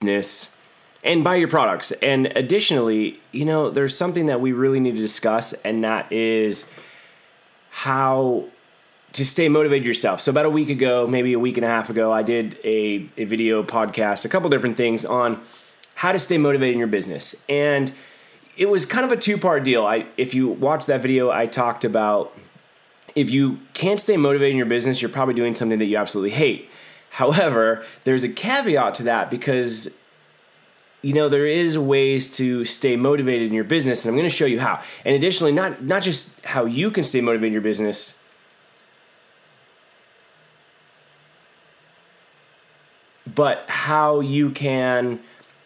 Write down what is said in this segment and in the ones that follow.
business and buy your products. And additionally, you know, there's something that we really need to discuss, and that is how to stay motivated yourself. So about a week ago, maybe a week and a half ago, I did a, a video podcast, a couple different things on how to stay motivated in your business. And it was kind of a two-part deal. I if you watch that video, I talked about if you can't stay motivated in your business, you're probably doing something that you absolutely hate. However, there's a caveat to that because you know there is ways to stay motivated in your business and i'm going to show you how. And additionally not not just how you can stay motivated in your business but how you can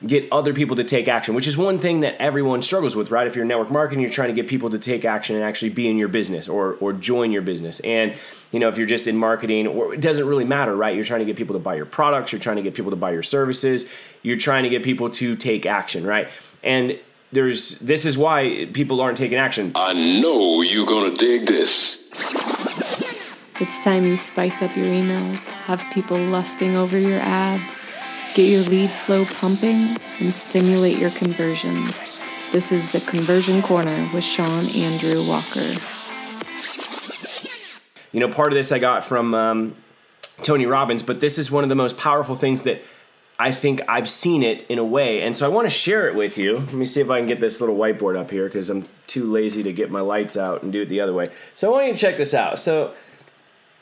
get other people to take action, which is one thing that everyone struggles with, right? If you're network marketing, you're trying to get people to take action and actually be in your business or or join your business. And you know, if you're just in marketing, or it doesn't really matter, right? You're trying to get people to buy your products, you're trying to get people to buy your services, you're trying to get people to take action, right? And there's this is why people aren't taking action. I know you're gonna dig this. It's time you spice up your emails, have people lusting over your ads, get your lead flow pumping, and stimulate your conversions. This is the Conversion Corner with Sean Andrew Walker. You know, part of this I got from um, Tony Robbins, but this is one of the most powerful things that I think I've seen it in a way. And so I want to share it with you. Let me see if I can get this little whiteboard up here because I'm too lazy to get my lights out and do it the other way. So I want you to check this out. So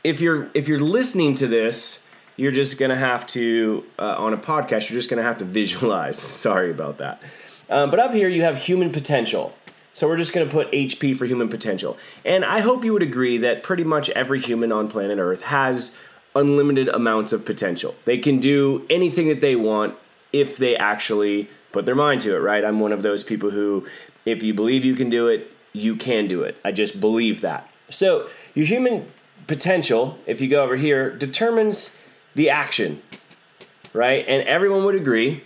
if you're if you're listening to this, you're just gonna have to uh, on a podcast. You're just gonna have to visualize. Sorry about that. Um, but up here you have human potential. So we're just going to put HP for human potential. And I hope you would agree that pretty much every human on planet Earth has unlimited amounts of potential. They can do anything that they want if they actually put their mind to it, right? I'm one of those people who, if you believe you can do it, you can do it. I just believe that. So your human potential, if you go over here, determines the action, right? And everyone would agree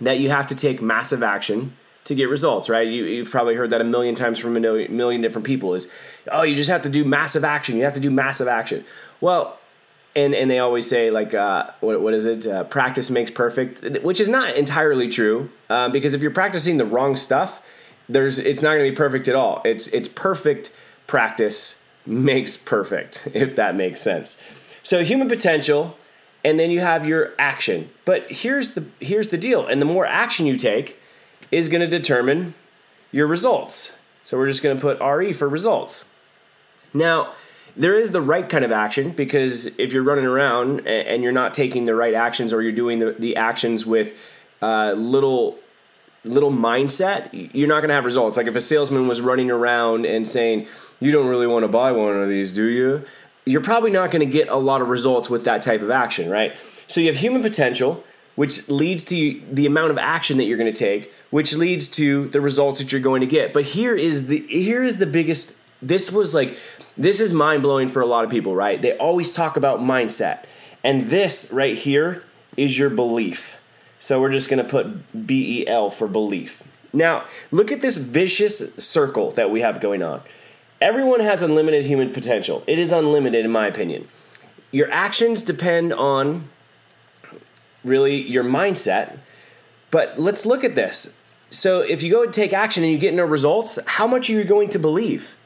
that you have to take massive action to get results, right? You, have probably heard that a million times from a million different people is, oh, you just have to do massive action. You have to do massive action. Well, and, and they always say like uh, what, what is it uh, practice makes perfect which is not entirely true uh, because if you're practicing the wrong stuff there's it's not going to be perfect at all it's it's perfect practice makes perfect, if that makes sense. So human potential, and then you have your action. But here's the here's the deal. And the more action you take is going to determine your results. So we're just going to put RE for results. Now, there is the right kind of action because if you're running around and you're not taking the right actions or you're doing the, the actions with uh, little little mindset, you're not going to have results. Like if a salesman was running around and saying, you don't really want to buy one of these, do you? You're probably not going to get a lot of results with that type of action, right? So you have human potential, which leads to the amount of action that you're going to take, which leads to the results that you're going to get. But here is the here is the biggest this was like this is mind-blowing for a lot of people, right? They always talk about mindset. And this right here is your belief. So we're just going to put B E L for belief. Now, look at this vicious circle that we have going on. Everyone has unlimited human potential. It is unlimited, in my opinion. Your actions depend on really your mindset. But let's look at this. So, if you go and take action and you get no results, how much are you going to believe?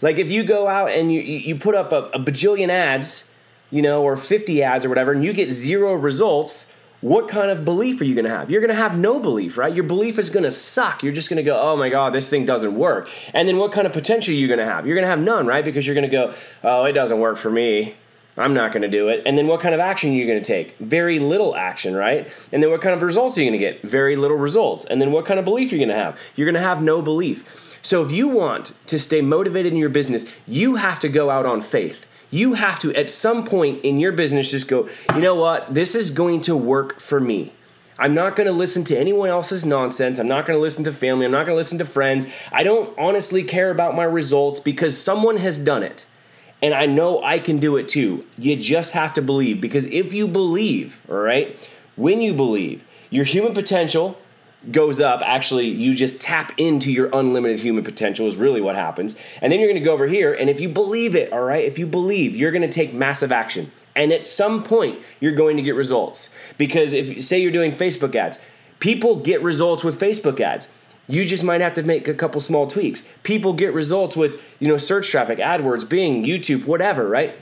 Like, if you go out and you, you put up a, a bajillion ads, you know, or 50 ads or whatever, and you get zero results, what kind of belief are you going to have? You're going to have no belief, right? Your belief is going to suck. You're just going to go, oh my God, this thing doesn't work. And then what kind of potential are you going to have? You're going to have none, right? Because you're going to go, oh, it doesn't work for me. I'm not going to do it. And then what kind of action are you going to take? Very little action, right? And then what kind of results are you going to get? Very little results. And then what kind of belief are you going to have? You're going to have no belief. So if you want to stay motivated in your business, you have to go out on faith you have to at some point in your business just go you know what? This is going to work for me. I'm not going to listen to anyone else's nonsense. I'm not going to listen to family. I'm not going to listen to friends. I don't honestly care about my results because someone has done it and i know i can do it too. You just have to believe because if you believe all right when you believe your human potential goes up, actually, you just tap into your unlimited human potential, is really what happens. And then you're gonna go over here, and if you believe it, all right, if you believe, you're gonna take massive action. And at some point, you're going to get results. Because if, say, you're doing Facebook ads, people get results with Facebook ads. You just might have to make a couple small tweaks. People get results with, you know, search traffic, AdWords, Bing, YouTube, whatever, right?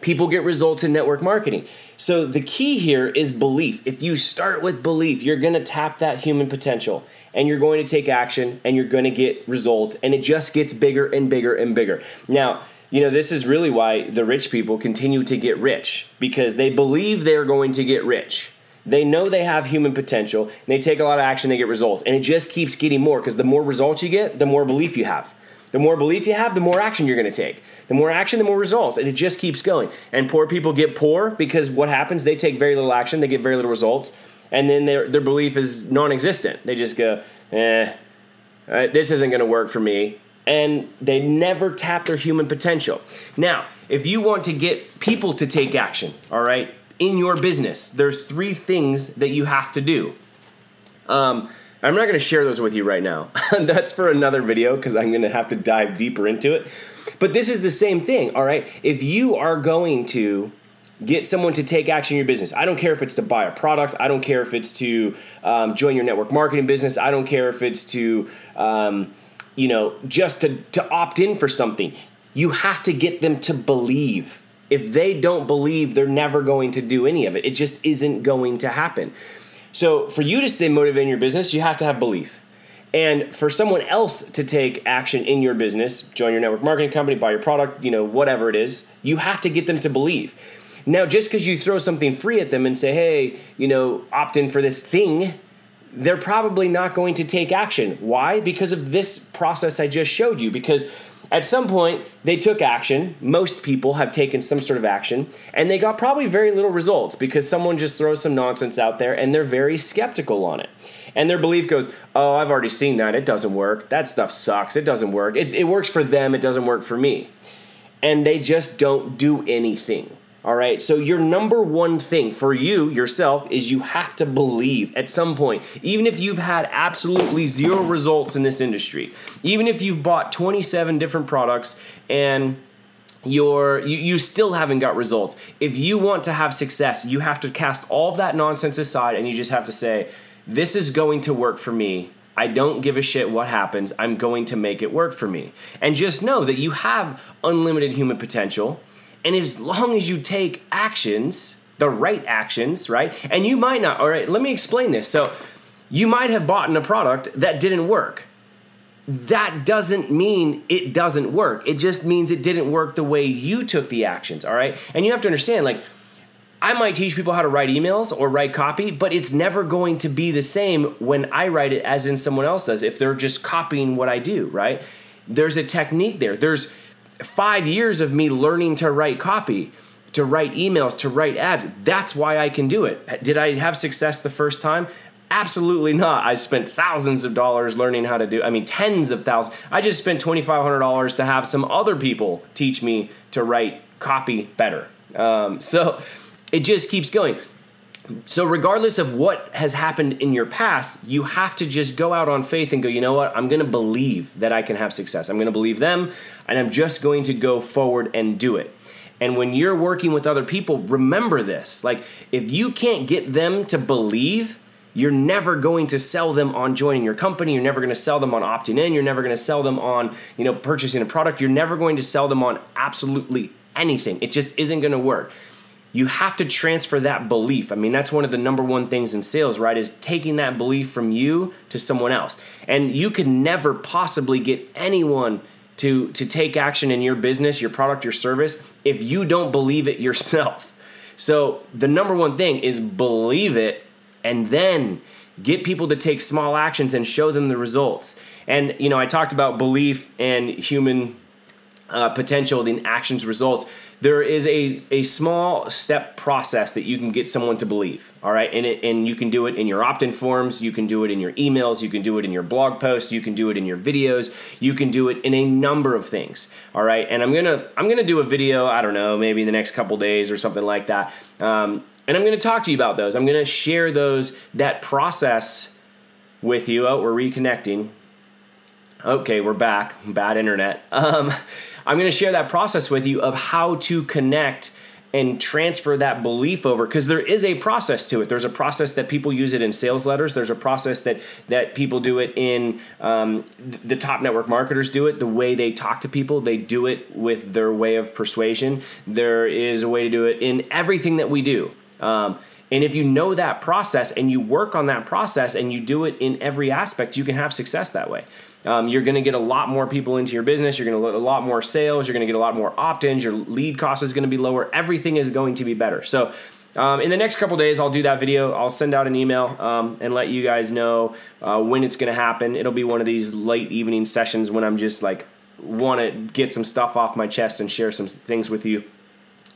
People get results in network marketing. So the key here is belief. If you start with belief, you're going to tap that human potential and you're going to take action and you're going to get results and it just gets bigger and bigger and bigger. Now, you know, this is really why the rich people continue to get rich because they believe they're going to get rich. They know they have human potential, and they take a lot of action, they get results, and it just keeps getting more because the more results you get, the more belief you have. The more belief you have, the more action you're going to take. The more action, the more results, and it just keeps going. And poor people get poor because what happens? They take very little action, they get very little results, and then their their belief is non-existent. They just go, eh, uh, this isn't going to work for me, and they never tap their human potential. Now, if you want to get people to take action, all right, in your business, there's three things that you have to do. Um, I'm not going to share those with you right now. That's for another video because I'm going to have to dive deeper into it. But this is the same thing, all right? If you are going to get someone to take action in your business, I don't care if it's to buy a product, I don't care if it's to um, join your network marketing business, I don't care if it's to, um, you know, just to, to opt in for something. You have to get them to believe. If they don't believe, they're never going to do any of it. It just isn't going to happen. So, for you to stay motivated in your business, you have to have belief. And for someone else to take action in your business, join your network marketing company, buy your product, you know, whatever it is, you have to get them to believe. Now, just because you throw something free at them and say, hey, you know, opt in for this thing, they're probably not going to take action. Why? Because of this process I just showed you. Because at some point, they took action. Most people have taken some sort of action, and they got probably very little results because someone just throws some nonsense out there and they're very skeptical on it. And their belief goes, Oh, I've already seen that. It doesn't work. That stuff sucks. It doesn't work. It, it works for them, it doesn't work for me. And they just don't do anything. All right. So, your number one thing for you yourself is you have to believe at some point, even if you've had absolutely zero results in this industry, even if you've bought 27 different products and you're you, you still haven't got results if you want to have success you have to cast all of that nonsense aside and you just have to say this is going to work for me I don't give a shit what happens. I'm going to make it work for me. And just know that you have unlimited human potential and as long as you take actions, the right actions, right? And you might not, all right, let me explain this. So you might have bought in a product that didn't work. That doesn't mean it doesn't work. It just means it didn't work the way you took the actions, all right? And you have to understand, like, I might teach people how to write emails or write copy, but it's never going to be the same when I write it as in someone else does if they're just copying what I do, right? There's a technique there. There's five years of me learning to write copy, to write emails, to write ads. That's why I can do it. Did I have success the first time? Absolutely not. I spent thousands of dollars learning how to do. I mean, tens of thousands. I just spent twenty five hundred dollars to have some other people teach me to write copy better. Um, so it just keeps going. So, regardless of what has happened in your past, you have to just go out on faith and go, you know what? I'm going to believe that I can have success. I'm going to believe them, and I'm just going to go forward and do it. And when you're working with other people, remember this. Like, if you can't get them to believe, you're never going to sell them on joining your company. You're never going to sell them on opting in. You're never going to sell them on, you know, purchasing a product. You're never going to sell them on absolutely anything. It just isn't going to work you have to transfer that belief. I mean, that's one of the number one things in sales, right? Is taking that belief from you to someone else. And you can never possibly get anyone to to take action in your business, your product, your service if you don't believe it yourself. So, the number one thing is believe it and then get people to take small actions and show them the results. And you know, I talked about belief and human uh, potential in actions results there is a, a small step process that you can get someone to believe all right? And, it, and you can do it in your opt-in forms you can do it in your emails you can do it in your blog posts you can do it in your videos you can do it in a number of things all right? And i'm gonna i'm gonna do a video i don't know maybe in the next couple days or something like that um, and i'm gonna talk to you about those. I'm gonna share those that process with you oh we're reconnecting okay we're back bad internet um, I'm going to share that process with you of how to connect and transfer that belief over because there is a process to it. There's a process that people use it in sales letters. There's a process that that people do it in um, the top network marketers do it the way they talk to people. They do it with their way of persuasion. There is a way to do it in everything that we do. Um, and if you know that process and you work on that process and you do it in every aspect, you can have success that way. Um, you're going to get a lot more people into your business. You're going to get a lot more sales. You're going to get a lot more opt ins. Your lead cost is going to be lower. Everything is going to be better. So, um, in the next couple days, I'll do that video. I'll send out an email um, and let you guys know uh, when it's going to happen. It'll be one of these late evening sessions when I'm just like want to get some stuff off my chest and share some things with you.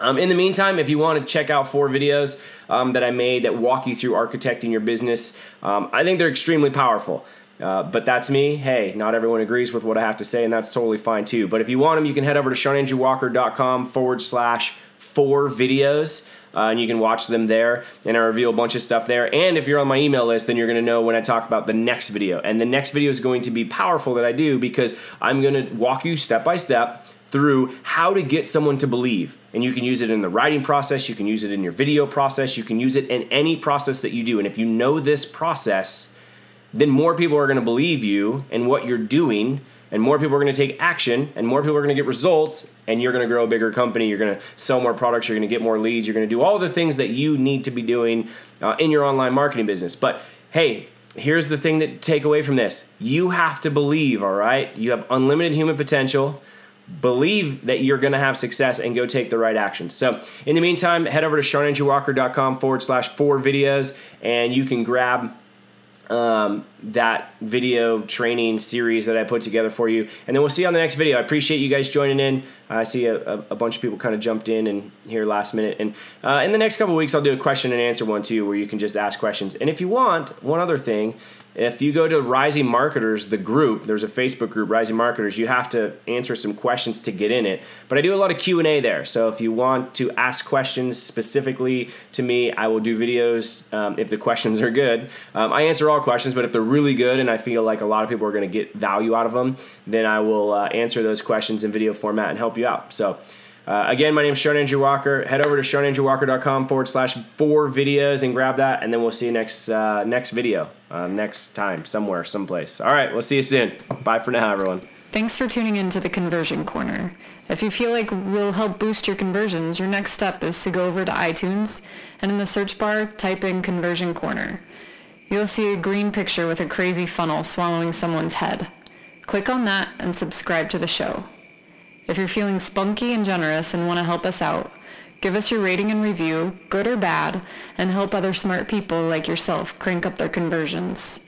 Um, in the meantime, if you want to check out four videos um, that I made that walk you through architecting your business, um, I think they're extremely powerful. Uh, but that's me. Hey, not everyone agrees with what I have to say, and that's totally fine too. But if you want them, you can head over to seanandrewwalker.com forward slash four videos. Uh, and you can watch them there, and I reveal a bunch of stuff there. And if you're on my email list, then you're going to know when I talk about the next video. And the next video is going to be powerful that I do because I'm going to walk you step by step through how to get someone to believe. And you can use it in the writing process, you can use it in your video process, you can use it in any process that you do. And if you know this process, then more people are going to believe you and what you're doing, and more people are going to take action, and more people are going to get results, and you're going to grow a bigger company. You're going to sell more products, you're going to get more leads, you're going to do all the things that you need to be doing uh, in your online marketing business. But hey, here's the thing that take away from this you have to believe, all right? You have unlimited human potential believe that you're going to have success and go take the right actions. So, in the meantime, head over to seanandrewwalker.com forward slash four videos and you can grab um, that video training series that I put together for you. And then we'll see you on the next video. I appreciate you guys joining in. I see a, a, bunch of people kind of jumped in and here last minute. And uh, in the next couple weeks, I'll do a question and answer one too, where you can just ask questions. And if you want, one other thing if you go to Rising Marketers, the group, there's a Facebook group, Rising Marketers. You have to answer some questions to get in it. But I do a lot of Q and A there. So if you want to ask questions specifically to me, I will do videos um, if the questions are good. Um, I answer all questions, but if they're really good and I feel like a lot of people are going to get value out of them, then I will uh, answer those questions in video format and help you out. So. Uh, again, my name is Sean Andrew Walker. Head over to seanandrewwalker.com forward slash four videos and grab that, and then we'll see you next uh, next video, uh, next time, somewhere, someplace. All right, we'll see you soon. Bye for now, everyone. Thanks for tuning in to the Conversion Corner. If you feel like we'll help boost your conversions, your next step is to go over to iTunes and in the search bar, type in Conversion Corner. You'll see a green picture with a crazy funnel swallowing someone's head. Click on that and subscribe to the show. If you're feeling spunky and generous and want to help us out, give us your rating and review, good or bad, and help other smart people like yourself crank up their conversions.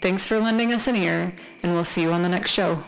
Thanks for lending us an ear, and we'll see you on the next show.